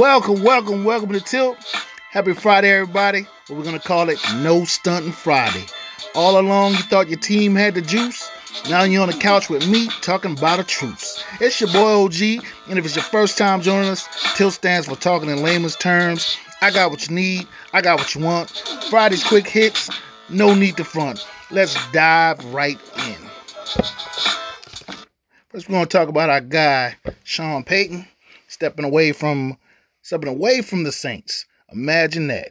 Welcome, welcome, welcome to Tilt. Happy Friday, everybody. We're gonna call it No Stunting Friday. All along, you thought your team had the juice. Now you're on the couch with me talking about a truce. It's your boy OG, and if it's your first time joining us, Tilt stands for talking in layman's terms. I got what you need, I got what you want. Friday's quick hits, no need to front. Let's dive right in. First, we're gonna talk about our guy Sean Payton stepping away from stepping away from the Saints. Imagine that.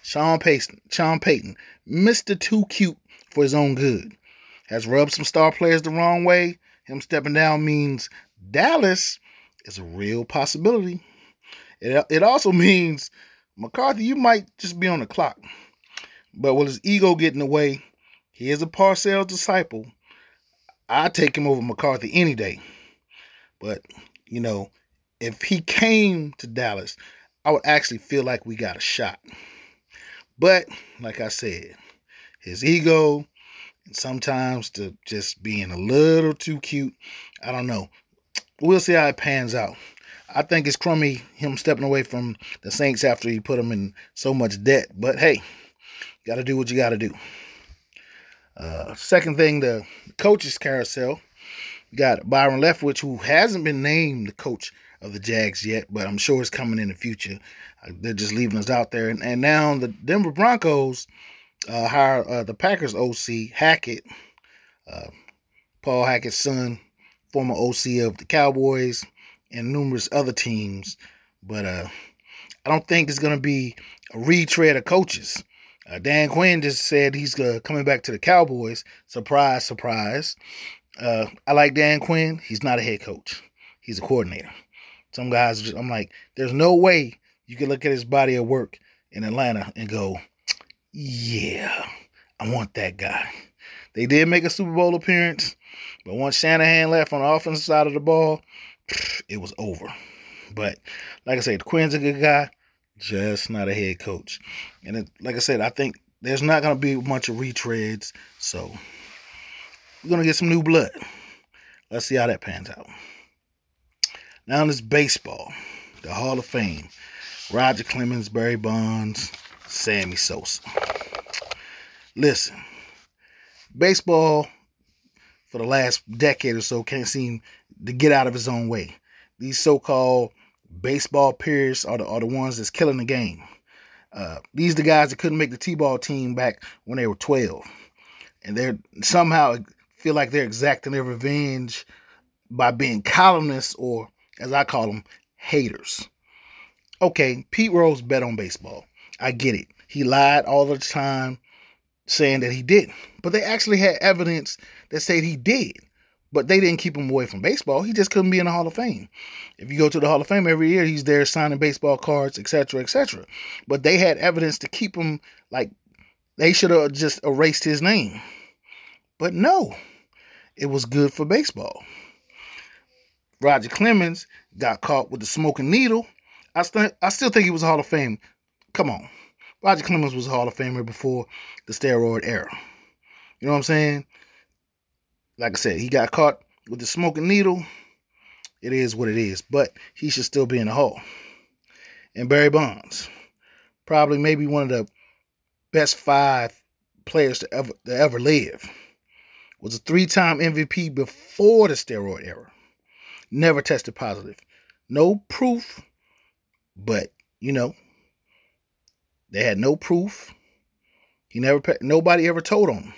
Sean Payton, Sean Payton, Mr. Too Cute for his own good, has rubbed some star players the wrong way. Him stepping down means Dallas is a real possibility. It, it also means McCarthy, you might just be on the clock. But will his ego get in the way? He is a Parcells disciple. i take him over McCarthy any day. But, you know, if he came to Dallas, I would actually feel like we got a shot. But like I said, his ego and sometimes to just being a little too cute. I don't know. We'll see how it pans out. I think it's crummy him stepping away from the Saints after he put them in so much debt. But hey, got to do what you got to do. Uh, second thing, the coaches carousel. You got Byron Leftwich, who hasn't been named the coach of the Jags yet, but I'm sure it's coming in the future. Uh, they're just leaving us out there. And, and now the Denver Broncos uh, hire uh, the Packers OC, Hackett, uh, Paul Hackett's son, former OC of the Cowboys and numerous other teams. But uh, I don't think it's going to be a retread of coaches. Uh, Dan Quinn just said he's coming back to the Cowboys. Surprise, surprise. Uh, I like Dan Quinn. He's not a head coach. He's a coordinator. Some guys, just, I'm like, there's no way you can look at his body of work in Atlanta and go, yeah, I want that guy. They did make a Super Bowl appearance, but once Shanahan left on the offensive side of the ball, it was over. But like I said, Quinn's a good guy, just not a head coach. And it, like I said, I think there's not going to be much of retreads, so we're going to get some new blood. Let's see how that pans out. Now it's baseball, the Hall of Fame. Roger Clemens, Barry Bonds, Sammy Sosa. Listen, baseball for the last decade or so can't seem to get out of his own way. These so-called baseball peers are the, are the ones that's killing the game. Uh, these the guys that couldn't make the T-ball team back when they were 12. And they're somehow feel like they're exacting their revenge by being columnists or as I call them, haters. Okay, Pete Rose bet on baseball. I get it. He lied all the time saying that he didn't. But they actually had evidence that said he did. But they didn't keep him away from baseball. He just couldn't be in the Hall of Fame. If you go to the Hall of Fame every year, he's there signing baseball cards, etc., etc. But they had evidence to keep him like they should have just erased his name. But no, it was good for baseball. Roger Clemens got caught with the smoking needle. I, st- I still think he was a Hall of Fame. Come on. Roger Clemens was a Hall of Famer before the steroid era. You know what I'm saying? Like I said, he got caught with the smoking needle. It is what it is, but he should still be in the Hall. And Barry Bonds, probably maybe one of the best five players to ever to ever live, was a three-time MVP before the steroid era never tested positive. No proof, but you know, they had no proof. He never, nobody ever told him,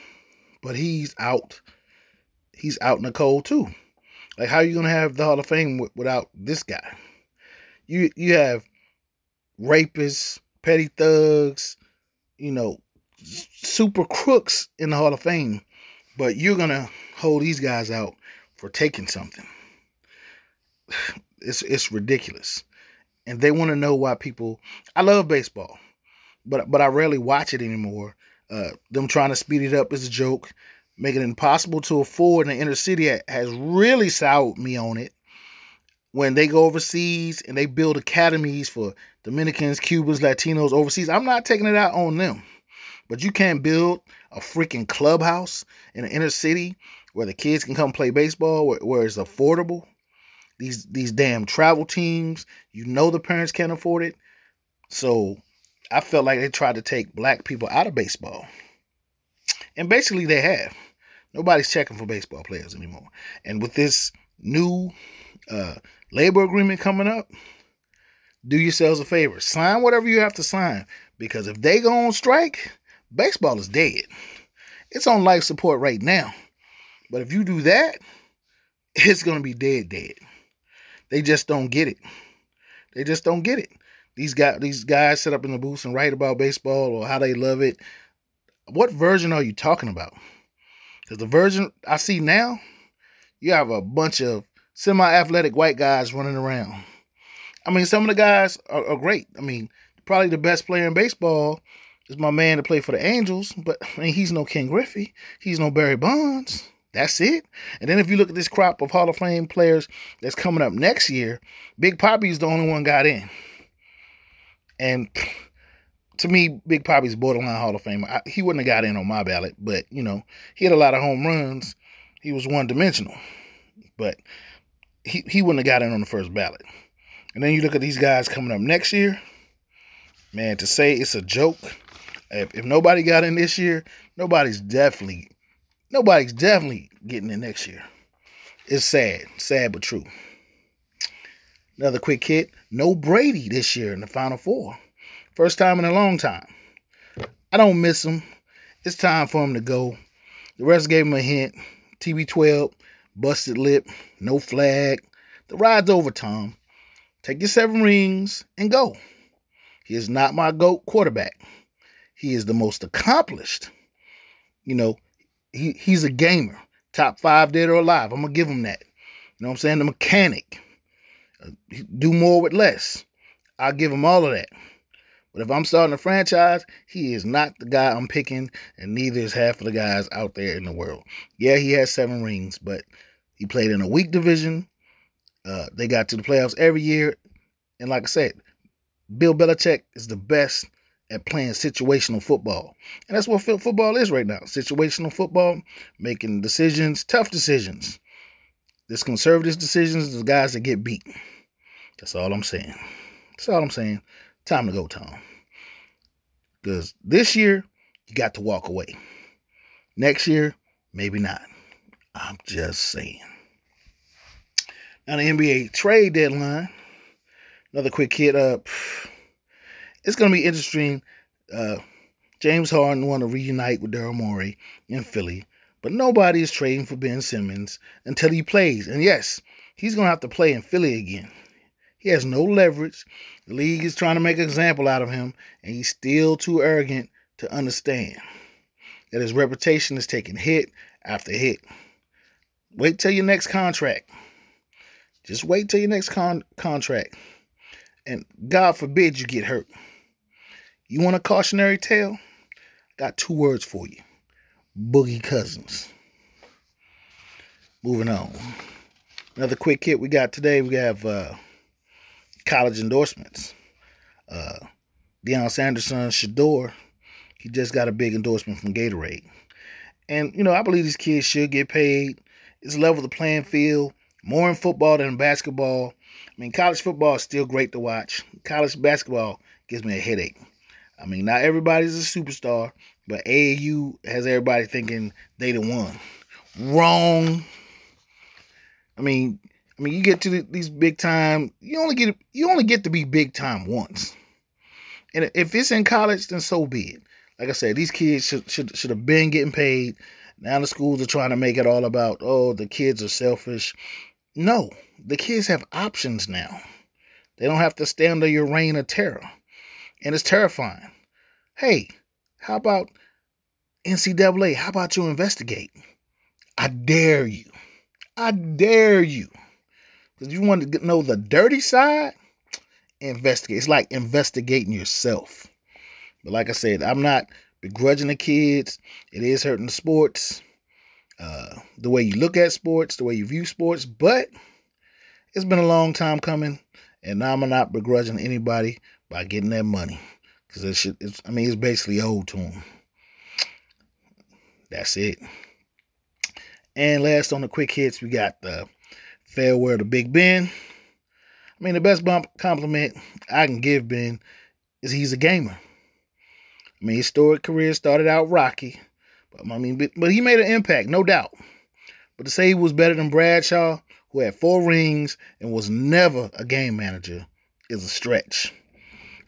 but he's out. He's out in the cold too. Like, how are you gonna have the Hall of Fame without this guy? You you have rapists, petty thugs, you know, super crooks in the Hall of Fame, but you're gonna hold these guys out for taking something it's it's ridiculous. And they want to know why people I love baseball, but but I rarely watch it anymore. Uh, them trying to speed it up is a joke. Making it impossible to afford in the inner city has really soured me on it. When they go overseas and they build academies for Dominicans, Cubans, Latinos overseas, I'm not taking it out on them. But you can't build a freaking clubhouse in the inner city where the kids can come play baseball, where, where it's affordable these these damn travel teams. You know the parents can't afford it. So I felt like they tried to take black people out of baseball. And basically they have. Nobody's checking for baseball players anymore. And with this new uh, labor agreement coming up, do yourselves a favor. Sign whatever you have to sign. Because if they go on strike, baseball is dead. It's on life support right now. But if you do that, it's going to be dead, dead. They just don't get it. They just don't get it. These guys, these guys sit up in the booth and write about baseball or how they love it. What version are you talking about? Because the version I see now, you have a bunch of semi-athletic white guys running around. I mean, some of the guys are, are great. I mean, probably the best player in baseball is my man to play for the Angels, but I mean, he's no Ken Griffey. He's no Barry Bonds. That's it. And then if you look at this crop of Hall of Fame players that's coming up next year, Big Papi is the only one got in. And to me, Big Papi's borderline Hall of Fame. He wouldn't have got in on my ballot, but you know, he had a lot of home runs. He was one dimensional, but he he wouldn't have got in on the first ballot. And then you look at these guys coming up next year. Man, to say it's a joke, if, if nobody got in this year, nobody's definitely nobody's definitely getting in next year. It's sad, sad but true. Another quick hit. No Brady this year in the Final Four. First time in a long time. I don't miss him. It's time for him to go. The rest gave him a hint. TB12, busted lip, no flag. The ride's over, Tom. Take your seven rings and go. He is not my GOAT quarterback. He is the most accomplished. You know, he, he's a gamer. Top five dead or alive. I'm to give him that. You know what I'm saying? The mechanic. Uh, do more with less. I'll give him all of that. But if I'm starting a franchise, he is not the guy I'm picking, and neither is half of the guys out there in the world. Yeah, he has seven rings, but he played in a weak division. Uh, they got to the playoffs every year. And like I said, Bill Belichick is the best at playing situational football. And that's what football is right now situational football, making decisions, tough decisions. This conservative decisions, the guys that get beat. That's all I'm saying. That's all I'm saying. Time to go, Tom. Because this year, you got to walk away. Next year, maybe not. I'm just saying. Now the NBA trade deadline. Another quick hit up. It's gonna be interesting. Uh, James Harden want to reunite with Daryl Morey in Philly, but nobody is trading for Ben Simmons until he plays. And yes, he's gonna have to play in Philly again. He has no leverage. The league is trying to make an example out of him, and he's still too arrogant to understand that his reputation is taking hit after hit. Wait till your next contract. Just wait till your next con- contract. And God forbid you get hurt. You want a cautionary tale? Got two words for you Boogie Cousins. Moving on. Another quick hit we got today. We have uh, college endorsements. Uh, Deion Sanderson Shedeur, he just got a big endorsement from Gatorade. And, you know, I believe these kids should get paid. It's level the playing field more in football than in basketball. I mean, college football is still great to watch. College basketball gives me a headache. I mean, not everybody's a superstar, but AAU has everybody thinking they the one. Wrong. I mean, I mean, you get to these big time. You only get you only get to be big time once. And if it's in college, then so be it. Like I said, these kids should should should have been getting paid. Now the schools are trying to make it all about oh the kids are selfish. No, the kids have options now. They don't have to stand under your reign of terror. And it's terrifying. Hey, how about NCAA? How about you investigate? I dare you. I dare you. Because you want to know the dirty side? Investigate. It's like investigating yourself. But like I said, I'm not begrudging the kids. It is hurting the sports uh, the way you look at sports, the way you view sports. But it's been a long time coming, and I'm not begrudging anybody by getting that money because it should. It's, I mean, it's basically owed to them. That's it. And last on the quick hits, we got the Farewell to Big Ben. I mean, the best bump compliment I can give Ben is he's a gamer. I mean, his storied career started out rocky, but I mean, but he made an impact, no doubt. But to say he was better than Bradshaw, who had four rings and was never a game manager, is a stretch.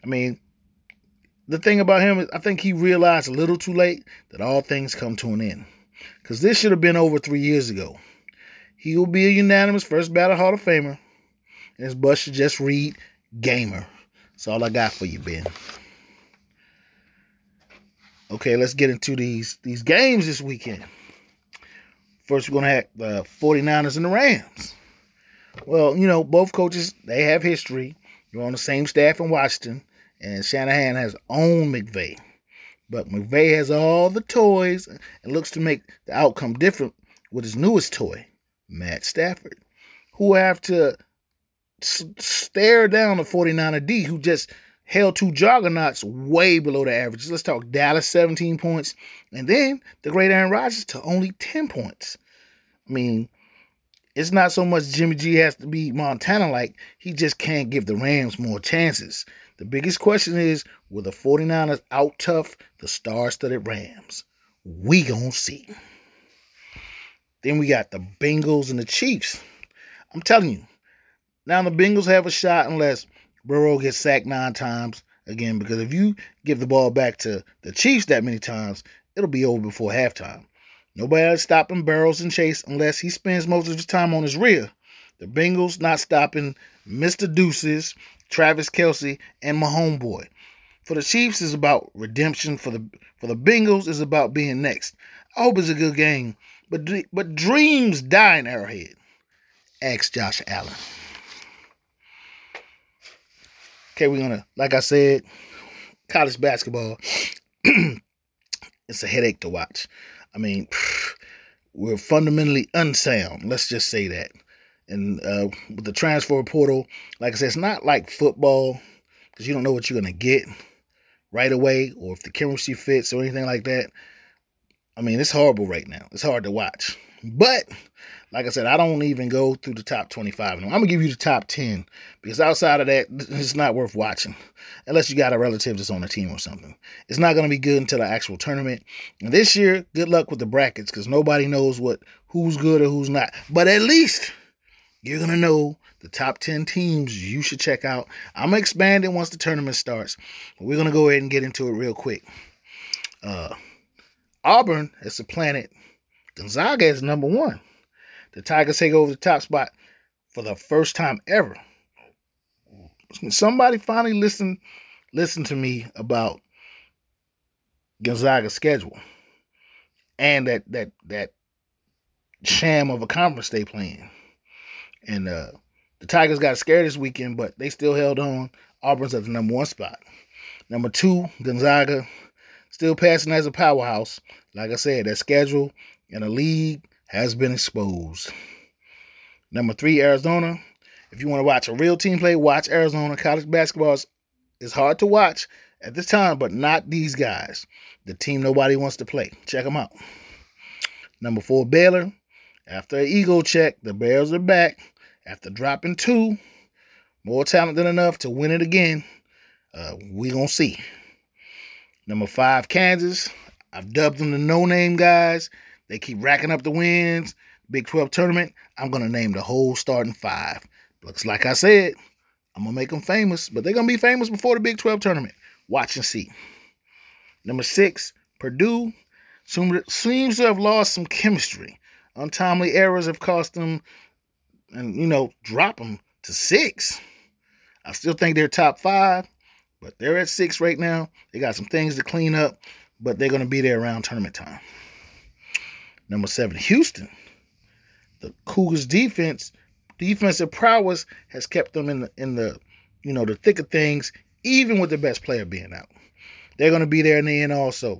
I mean, the thing about him is I think he realized a little too late that all things come to an end. Because this should have been over three years ago. He will be a unanimous first ballot Hall of Famer and his bus should just read gamer. That's all I got for you, Ben. Okay, let's get into these these games this weekend. First, we're gonna have the 49ers and the Rams. Well, you know, both coaches they have history. They're on the same staff in Washington, and Shanahan has owned McVay. But McVay has all the toys and looks to make the outcome different with his newest toy, Matt Stafford, who have to stare down the 49er D, who just held two juggernauts way below the average. Let's talk Dallas 17 points, and then the great Aaron Rodgers to only 10 points. I mean, it's not so much Jimmy G has to be Montana like, he just can't give the Rams more chances. The biggest question is will the 49ers out tough the star studded Rams? We gonna see. Then we got the Bengals and the Chiefs. I'm telling you, now the Bengals have a shot unless Burrow gets sacked nine times again. Because if you give the ball back to the Chiefs that many times, it'll be over before halftime. Nobody stopping Burrows and Chase unless he spends most of his time on his rear. The Bengals not stopping Mr. Deuces, Travis Kelce, and my homeboy. For the Chiefs is about redemption. For the for the Bengals is about being next. I hope it's a good game, but but dreams die in Arrowhead. Ask Josh Allen. Okay, we're gonna, like I said, college basketball. it's a headache to watch. I mean, we're fundamentally unsound. Let's just say that. And uh, with the transfer portal, like I said, it's not like football because you don't know what you're gonna get right away, or if the chemistry fits or anything like that. I mean, it's horrible right now. It's hard to watch. But like I said, I don't even go through the top 25. I'm gonna give you the top 10 because outside of that, it's not worth watching unless you got a relative that's on the team or something. It's not gonna be good until the actual tournament. And this year, good luck with the brackets because nobody knows what who's good or who's not. But at least you're gonna know the top 10 teams you should check out. I'm expanding once the tournament starts. We're gonna go ahead and get into it real quick. Uh, Auburn is the planet. Gonzaga is number one. The Tigers take over the top spot for the first time ever. Somebody finally listen listen to me about Gonzaga's schedule and that that that sham of a conference they playing. And uh, the Tigers got scared this weekend, but they still held on. Auburn's at the number one spot. Number two, Gonzaga, still passing as a powerhouse. Like I said, that schedule and the league has been exposed. Number three, Arizona. If you want to watch a real team play, watch Arizona. College basketball is, is hard to watch at this time, but not these guys. The team nobody wants to play. Check them out. Number four, Baylor. After an ego check, the Bears are back. After dropping two, more talent than enough to win it again. Uh, we gonna see. Number five, Kansas. I've dubbed them the no-name guys. They keep racking up the wins. Big 12 tournament. I'm to name the whole starting five. Looks like I said, I'm to make them famous, but they're to be famous before the Big 12 tournament. Watch and see. Number six, Purdue seems to have lost some chemistry. Untimely errors have cost them, and you know, drop them to six. I still think they're top five, but they're at six right now. They got some things to clean up, but they're going to be there around tournament time. Number seven, Houston. The Cougars defense, defensive prowess has kept them in the in the you know the thick of things, even with the best player being out. They're gonna be there in the end also.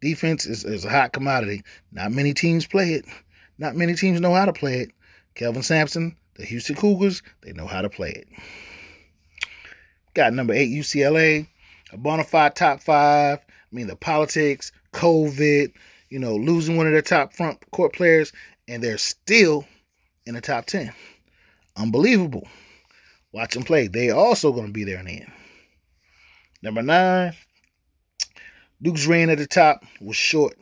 Defense is, is a hot commodity. Not many teams play it. Not many teams know how to play it. Kelvin Sampson, the Houston Cougars, they know how to play it. Got number eight UCLA, a bona fide top five. I mean the politics, COVID, you know, losing one of their top front court players, and they're still in the top 10. Unbelievable. Watch them play. They also going to be there in the end. Number nine, Duke's reign at the top was short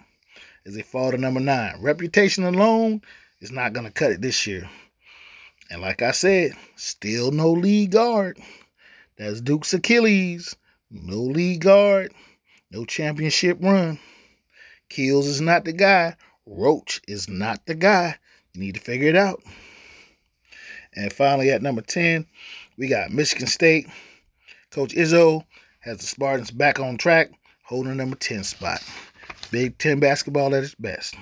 as they fall to number nine. Reputation alone is not going to cut it this year. And like I said, still no lead guard. That's Duke's Achilles. No lead guard. No championship run. Keels is not the guy. Roach is not the guy. You need to figure it out. And finally, at number 10, we got Michigan State. Coach Izzo has the Spartans back on track, holding number 10 spot. Big Ten basketball at its best.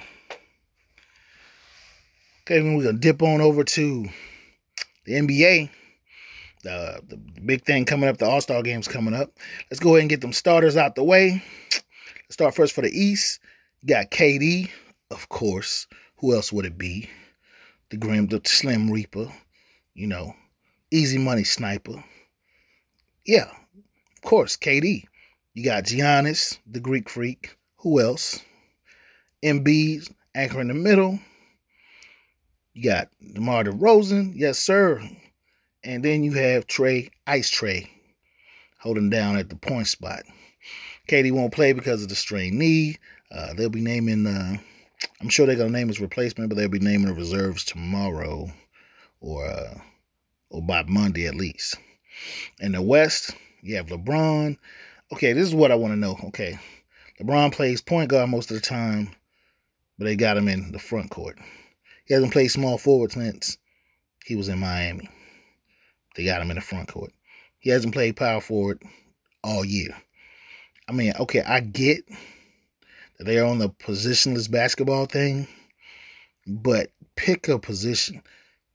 Okay, we're going to dip on over to the NBA. The, the big thing coming up, the All Star games coming up. Let's go ahead and get them starters out the way. Let's start first for the East. You got KD, of course. Who else would it be? The Grim, the Slim Reaper. You know, easy money sniper. Yeah, of course, KD. You got Giannis, the Greek freak. Who else? Embiid, anchor in the middle. You got DeMar DeRozan, yes sir. And then you have Trey, Ice Trey, holding down at the point spot. KD won't play because of the strained knee. Uh, they'll be naming, uh, I'm sure they're to name his replacement, but they'll be naming the reserves tomorrow or, uh, or by Monday at least. In the West, you have LeBron. Okay, this is what I want to know. Okay, LeBron plays point guard most of the time, but they got him in the front court. He hasn't played small forward since he was in Miami. They got him in the front court. He hasn't played power forward all year. I mean, okay, I get that they're on the positionless basketball thing, but pick a position.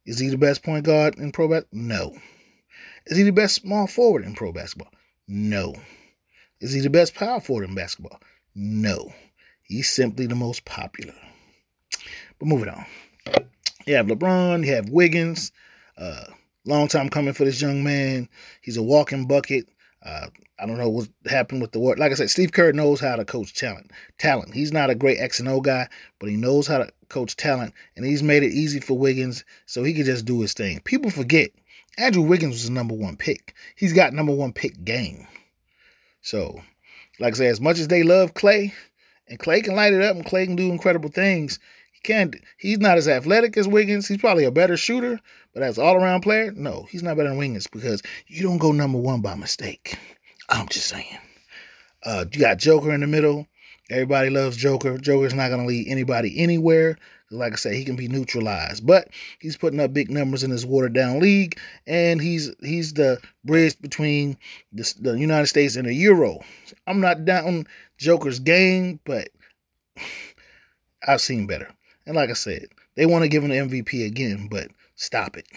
Is he the best point guard in pro basketball? No. Is he the best small forward in pro basketball? No. Is he the best power forward in basketball? No. He's simply the most popular. But moving on. You have LeBron, you have Wiggins. Uh, long time coming for this young man. He's a walking bucket. Uh, I don't know what happened with the work. Like I said, Steve Kerr knows how to coach talent. Talent. He's not a great X and O guy, but he knows how to coach talent, and he's made it easy for Wiggins so he can just do his thing. People forget Andrew Wiggins was the number one pick. He's got number one pick game. So, like I said, as much as they love Klay, and Klay can light it up, and Klay can do incredible things. He can't. He's not as athletic as Wiggins. He's probably a better shooter, but as all around player, no, he's not better than Wiggins because you don't go number one by mistake. I'm just saying. Uh, you got Joker in the middle. Everybody loves Joker. Joker's not going to lead anybody anywhere. Like I said, he can be neutralized, but he's putting up big numbers in his watered down league, and he's he's the bridge between the, the United States and the Euro. I'm not down Joker's game, but I've seen better. And like I said, they want to give him the MVP again, but stop it.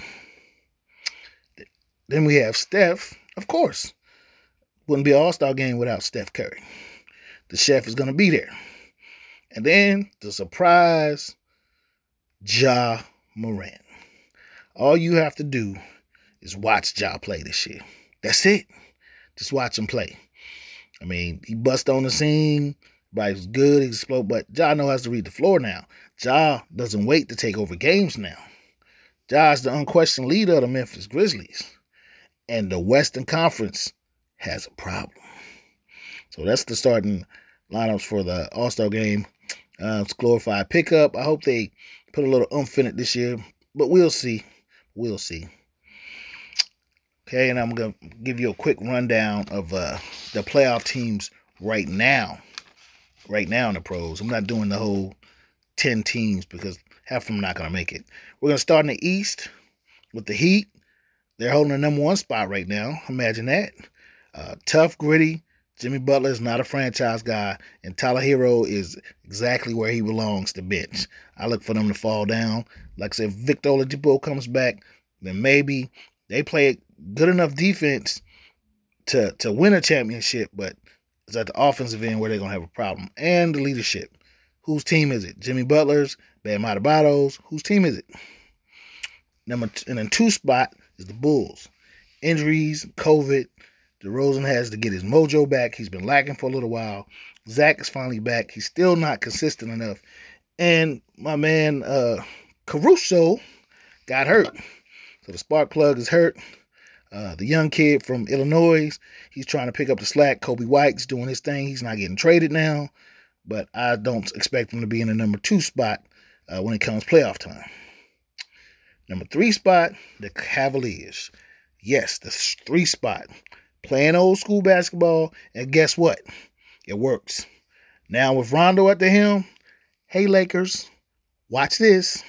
Then we have Steph, of course. Wouldn't be an all star game without Steph Curry. The chef is going to be there. And then the surprise Ja Morant. All you have to do is watch Ja play this year. That's it. Just watch him play. I mean, he bust on the scene. Everybody's good. Explode, but Ja knows how to read the floor now. Ja doesn't wait to take over games now. Ja's the unquestioned leader of the Memphis Grizzlies. And the Western Conference has a problem. So that's the starting lineups for the All Star game. Uh, it's glorified pickup. I hope they put a little umph in it this year, but we'll see. We'll see. Okay, and I'm gonna give you a quick rundown of uh, the playoff teams right now. Right now in the pros, I'm not doing the whole ten teams because half of them are not gonna make it. We're gonna start in the East with the Heat. They're holding the number one spot right now. Imagine that. Uh, tough, gritty. Jimmy Butler is not a franchise guy, and Tyler Herro is exactly where he belongs to bench. I look for them to fall down. Like I said, Victor Oladipo comes back, then maybe they play good enough defense to to win a championship, but it's at the offensive end where they're gonna have a problem. And the leadership. Whose team is it? Jimmy Butler's, Bam Adebayo's. Whose team is it? Number and then two spot is the Bulls. Injuries, COVID, DeRozan has to get his mojo back. He's been lacking for a little while. Zach is finally back. He's still not consistent enough. And my man uh, Caruso got hurt. So the spark plug is hurt. Uh, the young kid from Illinois, he's trying to pick up the slack. Coby White's doing his thing. He's not getting traded now, but I don't expect him to be in the number two spot uh, when it comes playoff time. Number three spot, the Cavaliers. Yes, the three spot. Playing old school basketball, and guess what? It works. Now with Rondo at the helm, hey Lakers, watch this.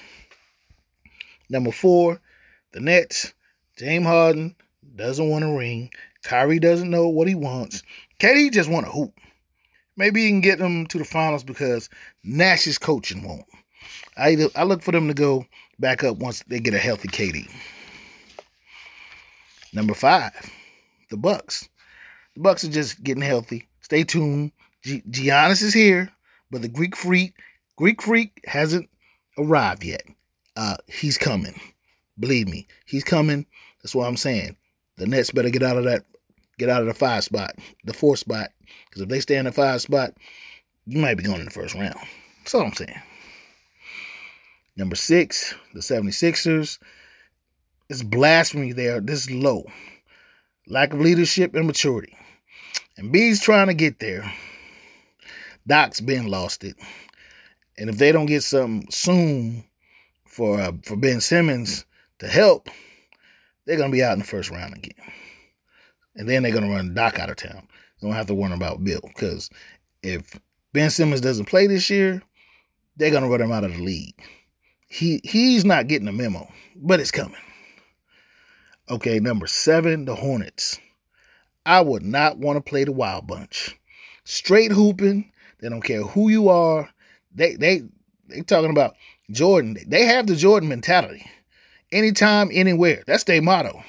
Number four, the Nets. James Harden doesn't want a ring. Kyrie doesn't know what he wants. KD just want a hoop. Maybe he can get them to the finals because Nash's coaching won't. I either, I look for them to go back up once they get a healthy KD. Number five, the Bucks. The Bucks are just getting healthy. Stay tuned. G- Giannis is here, but the Greek Freak, Greek Freak hasn't arrived yet. Uh, he's coming. Believe me, he's coming. That's what I'm saying. The Nets better get out of that, get out of the five spot, the four spot, because if they stay in the five spot, you might be going in the first round. That's all I'm saying. Number six, the 76ers. It's blasphemy there. This is low. Lack of leadership and maturity. Embiid's trying to get there. Doc's been lost it. And if they don't get something soon for uh, for Ben Simmons to help, they're gonna be out in the first round again. And then they're gonna run Doc out of town. They don't have to worry about Bill because if Ben Simmons doesn't play this year, they're gonna run him out of the league. He he's not getting a memo, but it's coming. Okay, number seven, the Hornets. I would not want to play the Wild Bunch. Straight hooping. They don't care who you are. They they they talking about Jordan. They have the Jordan mentality. Anytime, anywhere. That's their motto.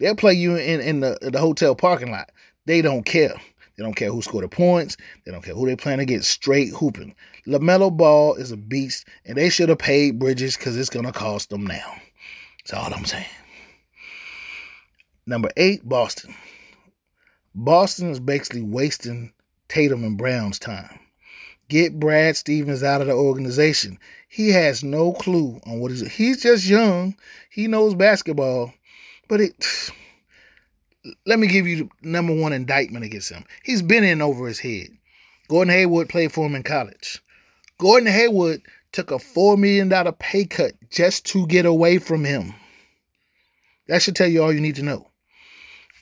They'll play you in, in the, the hotel parking lot. They don't care. They don't care who scored the points. They don't care who they plan to get straight hooping. LaMelo Ball is a beast, and they should have paid Bridges because it's going to cost them now. That's all I'm saying. Number eight, Boston. Boston is basically wasting Tatum and Brown's time. Get Brad Stevens out of the organization. He has no clue on what he's. He's just young. He knows basketball, but it. Let me give you the number one indictment against him. He's been in over his head. Gordon Hayward played for him in college. Gordon Hayward took a $4 million pay cut just to get away from him. That should tell you all you need to know.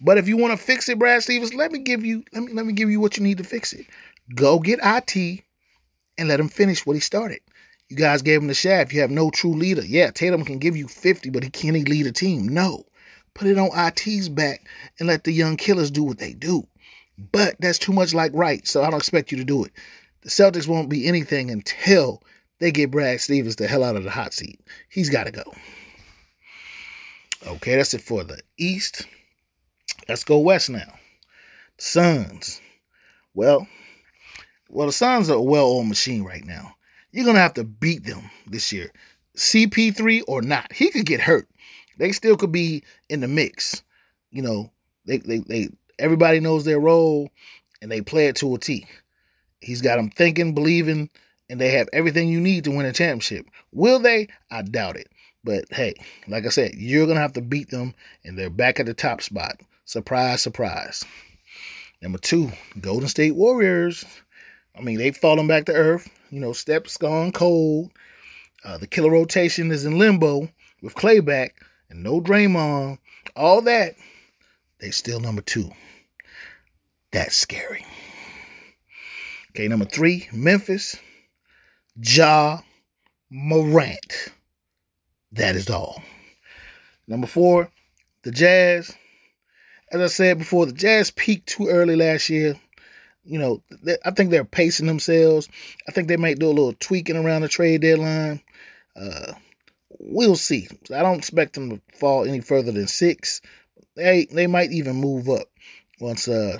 But if you want to fix it, Brad Stevens, let me give you let me let me give you what you need to fix it. Go get IT and let him finish what he started. You guys gave him the shaft. You have no true leader. Yeah, Tatum can give you 50, but he can't lead a team? No. Put it on IT's back and let the young killers do what they do. But that's too much like right, so I don't expect you to do it. The Celtics won't be anything until they get Brad Stevens the hell out of the hot seat. He's got to go. Okay, that's it for the East. Let's go west now. Suns. Well, well, the Suns are a well-oiled machine right now. You're gonna have to beat them this year. CP3 or not. He could get hurt. They still could be in the mix. You know, they they, they everybody knows their role and they play it to a T. He's got them thinking, believing, and they have everything you need to win a championship. Will they? I doubt it. But hey, like I said, you're gonna have to beat them, and they're back at the top spot. Surprise, surprise. Number two, Golden State Warriors. I mean, they've fallen back to earth. You know, Steph's gone cold. Uh, the killer rotation is in limbo with Klay back and no Draymond. All that, they still number two. That's scary. Okay, number three, Memphis. Ja Morant. That is all. Number four, the Jazz as I said before, the Jazz peaked too early last year. You know, I think they're pacing themselves. I think they might do a little tweaking around the trade deadline. Uh, we'll see. I don't expect them to fall any further than six. They they might even move up once uh,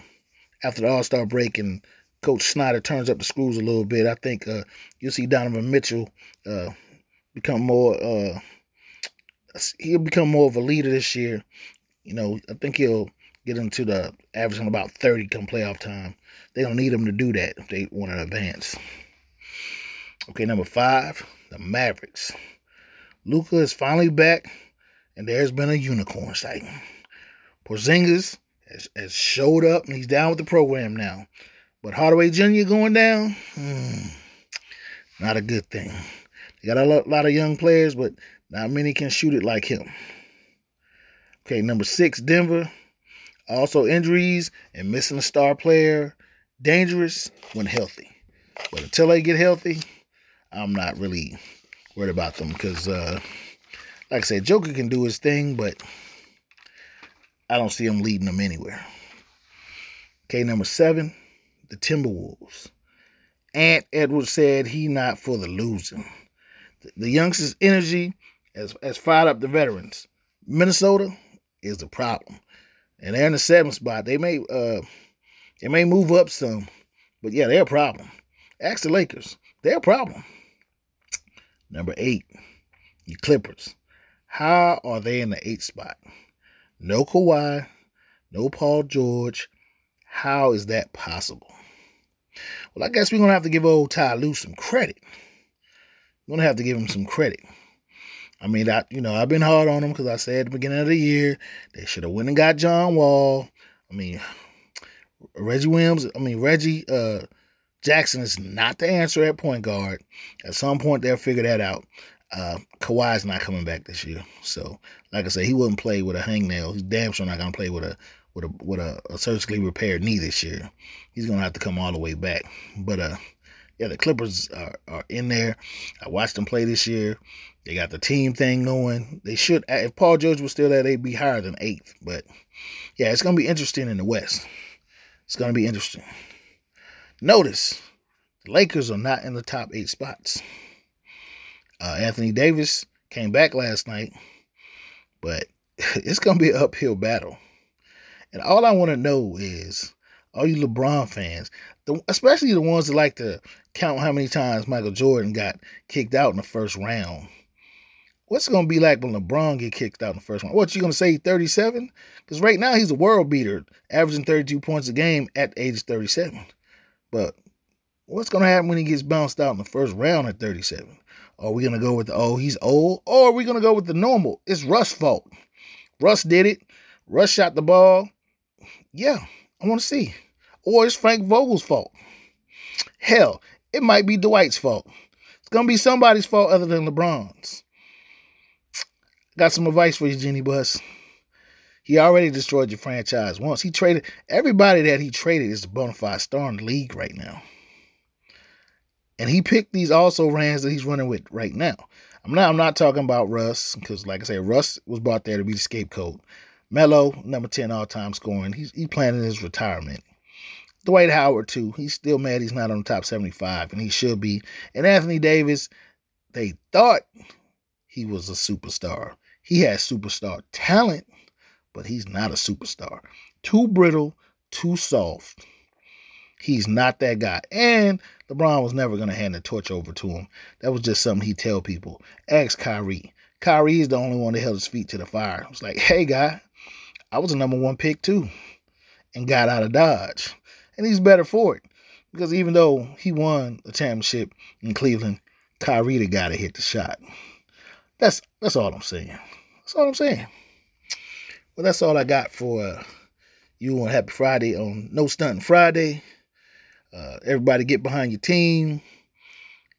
after the All Star break and Coach Snyder turns up the screws a little bit. I think uh, you'll see Donovan Mitchell uh, become more. Uh, he'll become more of a leader this year. You know, I think he'll get into the averaging about 30 come playoff time. They don't need them to do that if they want to advance. Okay, number five, the Mavericks. Luka is finally back and there's been a unicorn sighting. Porzingis has, has showed up and he's down with the program now. But Hardaway Jr. going down, hmm, not a good thing. They got a lot of young players, but not many can shoot it like him. Okay, number six, Denver. Also injuries and missing a star player. Dangerous when healthy. But until they get healthy, I'm not really worried about them because, uh, like I said, Joker can do his thing, but I don't see him leading them anywhere. Okay, number seven, the Timberwolves. Ant Edwards said he not for the losing. The, youngsters' energy has, has fired up the veterans. Minnesota is the problem. And they're in the seventh spot. They may uh they may move up some, but yeah, they're a problem. Ask the Lakers. They're a problem. Number eight, the Clippers. How are they in the eighth spot? No Kawhi, no Paul George. How is that possible? Well, I guess we're gonna have to give old Ty Lue some credit. We're gonna have to give him some credit. I mean, I you know I've been hard on them because I said at the beginning of the year they should have went and got John Wall. I mean, Reggie Williams. I mean Reggie uh, Jackson is not the answer at point guard. At some point they'll figure that out. Uh, Kawhi's not coming back this year, so like I said, he wouldn't play with a hangnail. He's damn sure not gonna play with a with a with a, a surgically repaired knee this year. He's gonna have to come all the way back. But uh, yeah, the Clippers are, are in there. I watched them play this year. They got the team thing going. They should, if Paul George was still there, they'd be higher than eighth. But yeah, it's going to be interesting in the West. It's going to be interesting. Notice the Lakers are not in the top eight spots. Uh, Anthony Davis came back last night, but it's going to be an uphill battle. And all I want to know is all you LeBron fans, the, especially the ones that like to count how many times Michael Jordan got kicked out in the first round what's it gonna be like when LeBron get kicked out in the first one? What you gonna say, 37? Because right now he's a world beater, averaging 32 points a game at age 37. But what's gonna happen when he gets bounced out in the first round at 37? Are we gonna go with the oh he's old, or are we gonna go with the normal? It's Russ' fault. Russ did it. Russ shot the ball. Yeah, I want to see. Or it's Frank Vogel's fault. Hell, it might be Dwight's fault. It's gonna be somebody's fault other than LeBron's. Got some advice for you, Jeanie Buss. He already destroyed your franchise once. He traded everybody that he traded is a bona fide star in the league right now. And he picked these also rans that he's running with right now. I'm not I'm not talking about Russ, because like I said, Russ was brought there to be the scapegoat. Melo, number 10 all-time scoring. He's he planning his retirement. Dwight Howard, too. He's still mad he's not on the top 75, and he should be. And Anthony Davis, they thought he was a superstar. He has superstar talent, but he's not a superstar. Too brittle, too soft. He's not that guy. And LeBron was never going to hand the torch over to him. That was just something he tell people. Ask Kyrie. Kyrie is the only one that held his feet to the fire. It's like, hey, guy, I was a number one pick too and got out of Dodge. And he's better for it. Because even though he won a championship in Cleveland, Kyrie the guy that hit the shot. That's that's all I'm saying. That's all I'm saying. Well, that's all I got for uh, you on Happy Friday on No Stunting Friday. Uh, everybody get behind your team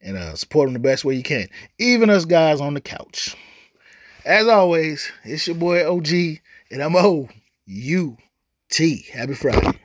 and uh, support them the best way you can. Even us guys on the couch. As always, it's your boy OG, and I'm O U T. Happy Friday.